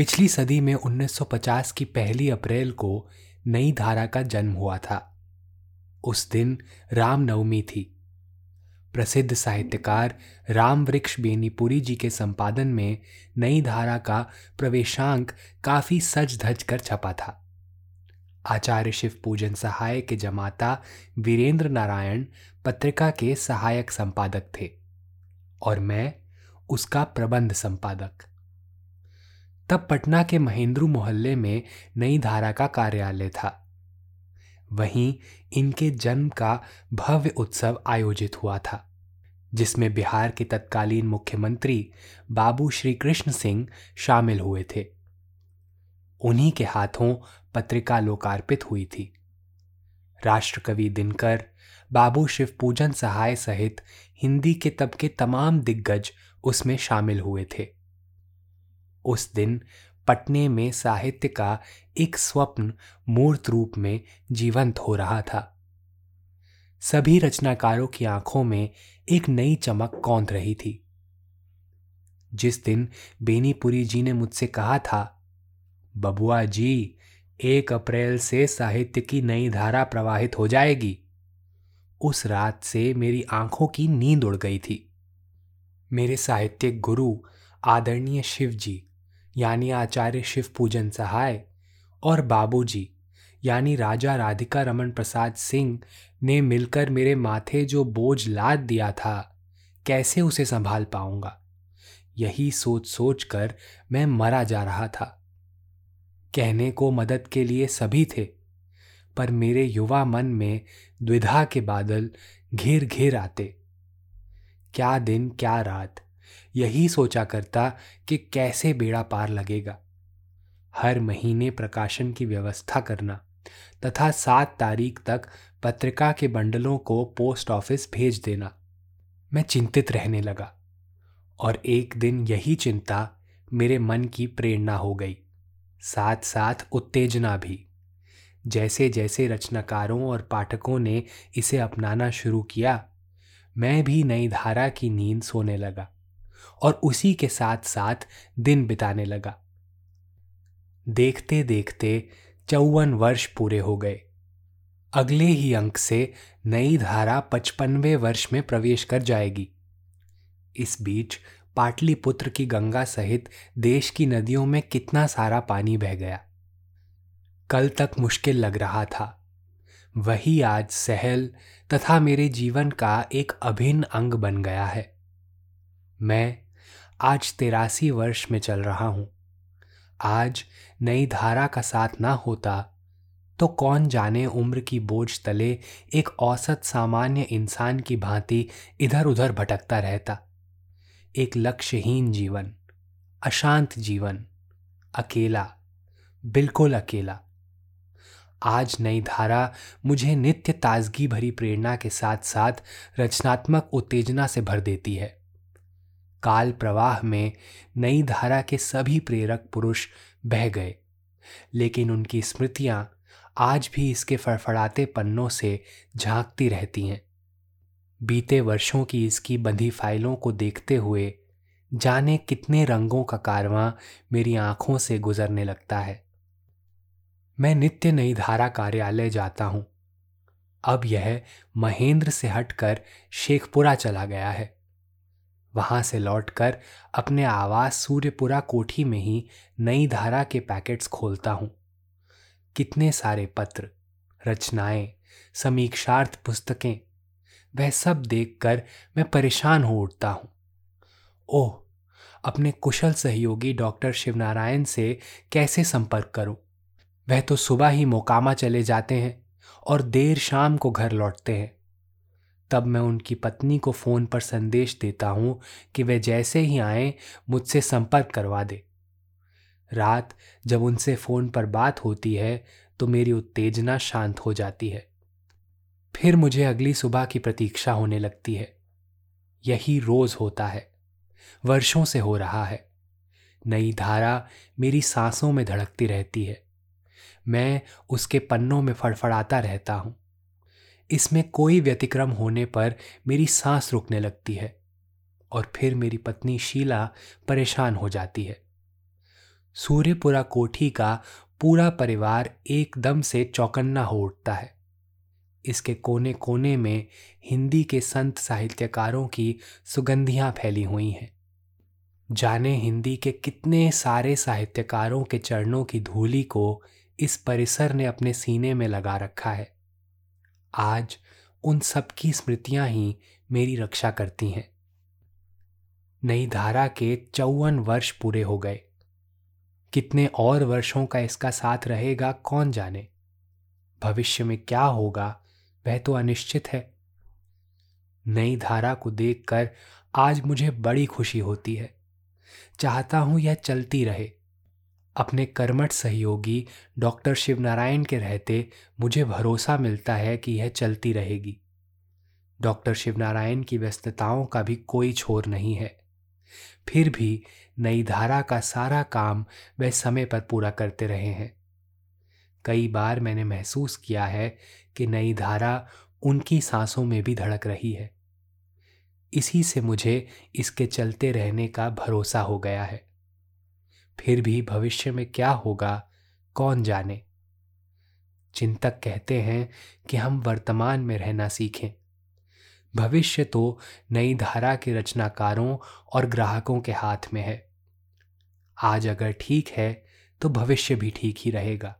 पिछली सदी में 1950 की पहली अप्रैल को नई धारा का जन्म हुआ था। उस दिन रामनवमी थी। प्रसिद्ध साहित्यकार राम वृक्ष बेनीपुरी जी के संपादन में नई धारा का प्रवेशांक काफ़ी सज धज कर छपा था। आचार्य शिव पूजन सहाय के जमाता वीरेंद्र नारायण पत्रिका के सहायक संपादक थे और मैं उसका प्रबंध संपादक। तब पटना के महेंद्रू मोहल्ले में नई धारा का कार्यालय था। वहीं इनके जन्म का भव्य उत्सव आयोजित हुआ था, जिसमें बिहार के तत्कालीन मुख्यमंत्री बाबू श्री कृष्ण सिंह शामिल हुए थे। उन्हीं के हाथों पत्रिका लोकार्पित हुई थी। राष्ट्रकवि दिनकर, बाबू शिव पूजन सहाय सहित हिंदी के तब के तमाम दिग्गज उसमें शामिल हुए थे। उस दिन पटने में साहित्य का एक स्वप्न मूर्त रूप में जीवंत हो रहा था। सभी रचनाकारों की आँखों में एक नई चमक कौंध रही थी। जिस दिन बेनीपुरी जी ने मुझसे कहा था, बबुआ जी, एक अप्रैल से साहित्य की नई धारा प्रवाहित हो जाएगी। उस रात से मेरी आँखों की नींद उड़ गई थी। मेरे साहित्यिक गुरु आदरणीय शिव जी यानी आचार्य शिव पूजन सहाय और बाबूजी, यानी राजा राधिका रमन प्रसाद सिंह ने मिलकर मेरे माथे जो बोझ लाद दिया था, कैसे उसे संभाल पाऊँगा? यही सोच सोच कर मैं मरा जा रहा था। कहने को मदद के लिए सभी थे, पर मेरे युवा मन में द्विधा के बादल घिर घिर आते। क्या दिन, क्या रात यही सोचा करता कि कैसे बेड़ा पार लगेगा। हर महीने प्रकाशन की व्यवस्था करना तथा सात तारीख तक पत्रिका के बंडलों को पोस्ट ऑफ़िस भेज देना। मैं चिंतित रहने लगा और एक दिन यही चिंता मेरे मन की प्रेरणा हो गई। साथ साथ उत्तेजना भी। जैसे जैसे रचनाकारों और पाठकों ने इसे अपनाना शुरू किया, मैं भी नई धारा की नींद सोने लगा। और उसी के साथ साथ दिन बिताने लगा। देखते देखते चौवन वर्ष पूरे हो गए। अगले ही अंक से नई धारा पचपनवे वर्ष में प्रवेश कर जाएगी। इस बीच पाटलिपुत्र की गंगा सहित देश की नदियों में कितना सारा पानी बह गया। कल तक मुश्किल लग रहा था। वही आज सहल तथा मेरे जीवन का एक अभिन्न अंग बन गया है। मैं आज तेरासी वर्ष में चल रहा हूँ। आज नई धारा का साथ ना होता तो कौन जाने उम्र की बोझ तले एक औसत सामान्य इंसान की भांति इधर उधर भटकता रहता। एक लक्ष्यहीन जीवन, अशांत जीवन, अकेला, बिल्कुल अकेला। आज नई धारा मुझे नित्य ताजगी भरी प्रेरणा के साथ साथ रचनात्मक उत्तेजना से भर देती है। काल प्रवाह में नई धारा के सभी प्रेरक पुरुष बह गए। लेकिन उनकी स्मृतियाँ आज भी इसके फड़फड़ाते पन्नों से झांकती रहती हैं। बीते वर्षों की इसकी बंधी फाइलों को देखते हुए जाने कितने रंगों का कारवां मेरी आँखों से गुजरने लगता है। मैं नित्य नई धारा कार्यालय जाता हूँ। अब यह महेंद्र से हटकर शेखपुरा चला गया है। वहाँ से लौटकर अपने आवास सूर्यपुरा कोठी में ही नई धारा के पैकेट्स खोलता हूँ। कितने सारे पत्र, रचनाएँ, समीक्षार्थ पुस्तकें, वह सब देखकर मैं परेशान हो उठता हूँ। ओह, अपने कुशल सहयोगी डॉक्टर शिवनारायण से कैसे संपर्क करूँ? वह तो सुबह ही मोकामा चले जाते हैं और देर शाम को घर लौटते हैं। तब मैं उनकी पत्नी को फ़ोन पर संदेश देता हूँ कि वे जैसे ही आए, मुझसे संपर्क करवा दे। रात जब उनसे फ़ोन पर बात होती है तो मेरी उत्तेजना शांत हो जाती है। फिर मुझे अगली सुबह की प्रतीक्षा होने लगती है। यही रोज होता है। वर्षों से हो रहा है। नई धारा मेरी सांसों में धड़कती रहती है। मैं उसके पन्नों में फड़फड़ाता रहता हूँ। इसमें कोई व्यतिक्रम होने पर मेरी सांस रुकने लगती है और फिर मेरी पत्नी शीला परेशान हो जाती है। सूर्यपुरा कोठी का पूरा परिवार एकदम से चौकन्ना हो उठता है। इसके कोने कोने में हिंदी के संत साहित्यकारों की सुगंधियाँ फैली हुई हैं। जाने हिंदी के कितने सारे साहित्यकारों के चरणों की धूली को इस परिसर ने अपने सीने में लगा रखा है। आज उन सबकी स्मृतियाँ ही मेरी रक्षा करती हैं। नई धारा के चौवन वर्ष पूरे हो गए। कितने और वर्षों का इसका साथ रहेगा कौन जाने? भविष्य में क्या होगा, वह तो अनिश्चित है। नई धारा को देखकर आज मुझे बड़ी खुशी होती है। चाहता हूँ यह चलती रहे। अपने कर्मठ सहयोगी डॉक्टर शिवनारायण के रहते मुझे भरोसा मिलता है कि यह चलती रहेगी। डॉक्टर शिवनारायण की व्यस्तताओं का भी कोई छोर नहीं है। फिर भी नई धारा का सारा काम वे समय पर पूरा करते रहे हैं। कई बार मैंने महसूस किया है कि नई धारा उनकी सांसों में भी धड़क रही है। इसी से मुझे इसके चलते रहने का भरोसा हो गया है। फिर भी भविष्य में क्या होगा, कौन जाने? चिंतक कहते हैं कि हम वर्तमान में रहना सीखें। भविष्य तो नई धारा के रचनाकारों और ग्राहकों के हाथ में है। आज अगर ठीक है तो भविष्य भी ठीक ही रहेगा।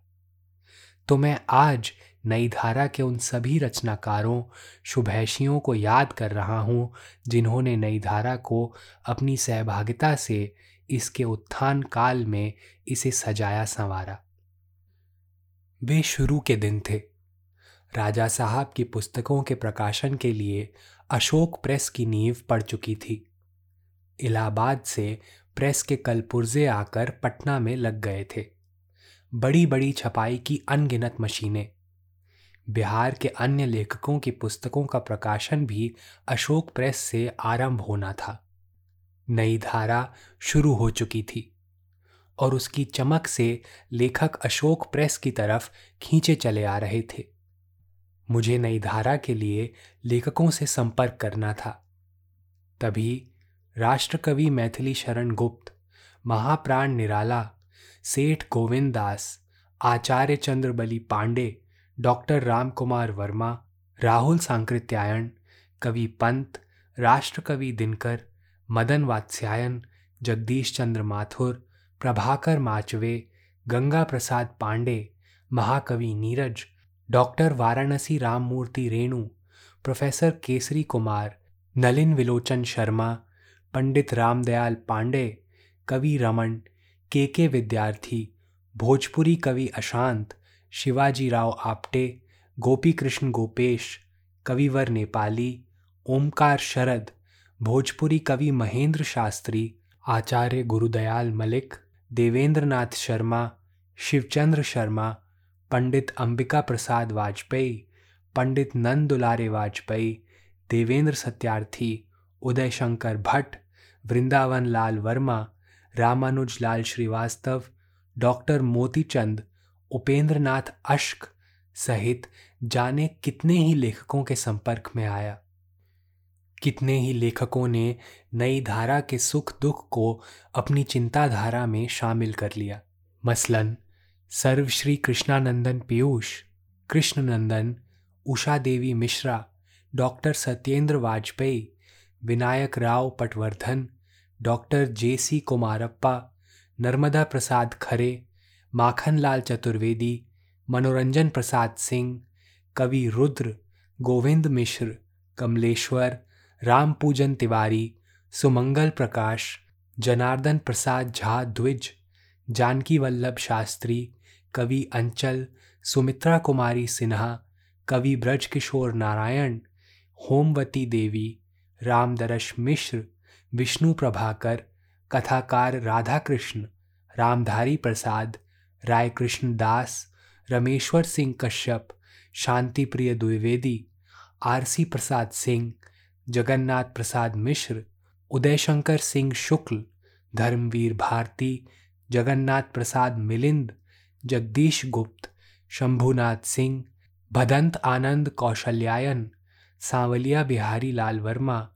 तो मैं आज नई धारा के उन सभी रचनाकारों, शुभैषियों को याद कर रहा हूँ, जिन्होंने नई धारा को अपनी सहभागिता से इसके उत्थान काल में इसे सजाया संवारा। वे शुरू के दिन थे। राजा साहब की पुस्तकों के प्रकाशन के लिए अशोक प्रेस की नींव पड़ चुकी थी। इलाहाबाद से प्रेस के कल पुर्जे आकर पटना में लग गए थे। बड़ी बड़ी छपाई की अनगिनत मशीनें। बिहार के अन्य लेखकों की पुस्तकों का प्रकाशन भी अशोक प्रेस से आरंभ होना था। नई धारा शुरू हो चुकी थी और उसकी चमक से लेखक अशोक प्रेस की तरफ़ खींचे चले आ रहे थे। मुझे नई धारा के लिए लेखकों से संपर्क करना था। तभी राष्ट्रकवि मैथिली शरण गुप्त, महाप्राण निराला, सेठ गोविंद दास, आचार्य चंद्रबली पांडे, डॉक्टर राम कुमार वर्मा, राहुल सांकृत्यायन, कवि पंत, राष्ट्रकवि दिनकर मदन वात्स्यायन, जगदीश चंद्र माथुर, प्रभाकर माचवे, गंगा प्रसाद पांडे, महाकवि नीरज, डॉक्टर वाराणसी राममूर्ति रेणु, प्रोफेसर केसरी कुमार, नलिन विलोचन शर्मा, पंडित रामदयाल पांडे, कवि रमन के के विद्यार्थी, भोजपुरी कवि अशांत, शिवाजी राव आपटे गोपी कृष्ण गोपेश, कविवर नेपाली, ओमकार शरद भोजपुरी कवि महेंद्र शास्त्री, आचार्य गुरुदयाल मलिक, देवेंद्रनाथ शर्मा, शिवचंद्र शर्मा, पंडित अंबिका प्रसाद वाजपेयी, पंडित नंद दुलारे वाजपेयी, देवेंद्र सत्यार्थी, उदय शंकर भट्ट, वृंदावन लाल वर्मा, रामानुज लाल श्रीवास्तव, डॉक्टर मोतीचंद उपेंद्र नाथ अश्क सहित जाने कितने ही लेखकों के संपर्क में आया। कितने ही लेखकों ने नई धारा के सुख दुख को अपनी चिंताधारा में शामिल कर लिया। मसलन Sarvashri Krishnanandan Piyush, Krishnanandan, Usha Devi Mishra, doctor Satyendra Vajpeyi, Vinayak Rao Patwardhan, doctor J C Kumarappa, Narmada Prasad Khare, Makhanlal Chaturvedi, Manoranjan Prasad Singh, कवि रुद्र, गोविंद मिश्र, कमलेश्वर राम पूजन तिवारी, सुमंगल प्रकाश, जनार्दन प्रसाद झा द्विज, जानकी वल्लभ शास्त्री, कवि अंचल, सुमित्रा कुमारी सिन्हा, कवि ब्रजकिशोर नारायण, होमवती देवी, रामदरश मिश्र, विष्णु प्रभाकर, कथाकार राधा कृष्ण रामधारी प्रसाद राय कृष्ण दास, Rameshwar Singh Kashyap Shanti Priya Dwivedi R C Prasad Singh Jagannath Prasad Mishra Uday Shankar Singh Shukla, Dharmveer Bharati, Jagannath Prasad Milind, Jagdish Gupt, Shambhunath Singh, Bhadant Anand Kausalyayan, Sanwaliya Bihari Lal Varma,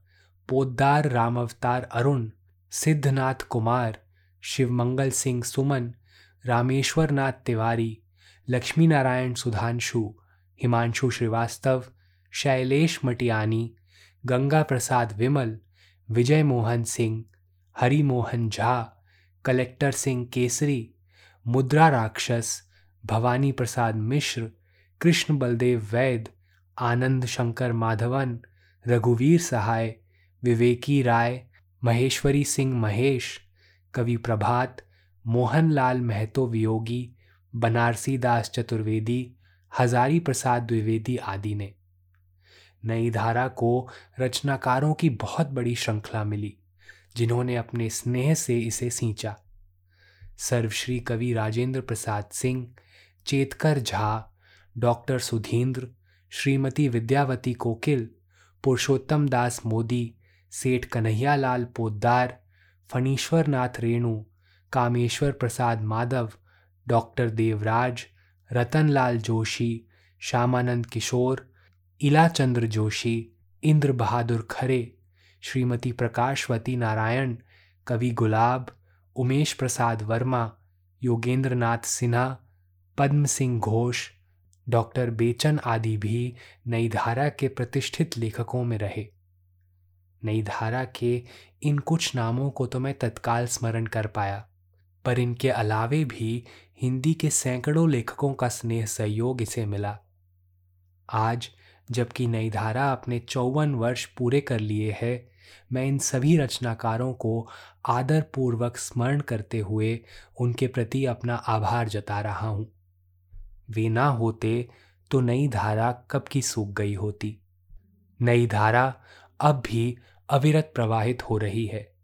Poddar Ramavatar Arun, Siddhnath Kumar, Shivmangal Singh Suman Rameshwar Nath Tiwari Lakshmi Narayan Sudhanshu, Himanshu Srivastava, Shailesh Matiyani Ganga Prasad Vimal, Vijay Mohan Singh, Hari Mohan Jha, collector Singh Kesari, Mudra Rakshas, Bhavani Prasad Mishra, Krishna Baldev वैद आनंद शंकर माधवन, रघुवीर सहाय, विवेकी राय, महेश्वरी सिंह महेश, कवि प्रभात, मोहनलाल महतो वियोगी, बनारसी दास चतुर्वेदी, हजारी प्रसाद द्विवेदी आदि ने। नई धारा को रचनाकारों की बहुत बड़ी श्रृंखला मिली, जिन्होंने अपने स्नेह से इसे सींचा। सर्वश्री कवि राजेंद्र प्रसाद सिंह, चेतकर झा, डॉक्टर सुधींद्र, श्रीमती विद्यावती कोकिल, पुरुषोत्तम दास मोदी, सेठ कन्हैयालाल पोद्दार फणीश्वर नाथ रेणु, कामेश्वर प्रसाद माधव, डॉक्टर देवराज, रतनलाल जोशी, श्यामानंद किशोर इलाचंद्र जोशी, इंद्र बहादुर खरे, श्रीमती प्रकाशवती नारायण, कवि गुलाब, उमेश प्रसाद वर्मा योगेंद्र नाथ सिन्हा, पद्म सिंह घोष, डॉक्टर बेचन आदि भी नई धारा के प्रतिष्ठित लेखकों में रहे। नई धारा के इन कुछ नामों को तो मैं तत्काल स्मरण कर पाया, पर इनके अलावे भी हिंदी के सैकड़ों लेखकों का स्नेह सहयोग इसे मिला। आज जबकि नई धारा अपने चौवन वर्ष पूरे कर लिए है। मैं इन सभी रचनाकारों को आदर पूर्वक स्मरण करते हुए उनके प्रति अपना आभार जता रहा हूँ। वे ना होते तो नई धारा कब की सूख गई होती। नई धारा अब भी अविरत प्रवाहित हो रही है।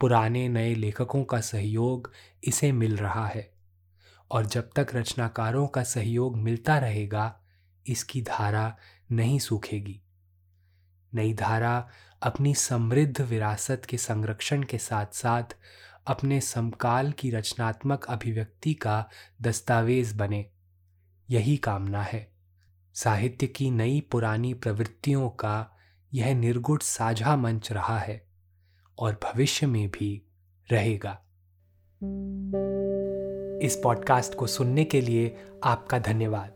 पुराने नए लेखकों का सहयोग इसे मिल रहा है। और जब तक रचनाकारों का सहयोग मिलता रहेगा, इसकी धारा नहीं सूखेगी। नई धारा अपनी समृद्ध विरासत के संरक्षण के साथ साथ अपने समकाल की रचनात्मक अभिव्यक्ति का दस्तावेज़ बने। यही कामना है। साहित्य की नई पुरानी प्रवृत्तियों का यह निर्गुण साझा मंच रहा है और भविष्य में भी रहेगा। इस पॉडकास्ट को सुनने के लिए आपका धन्यवाद।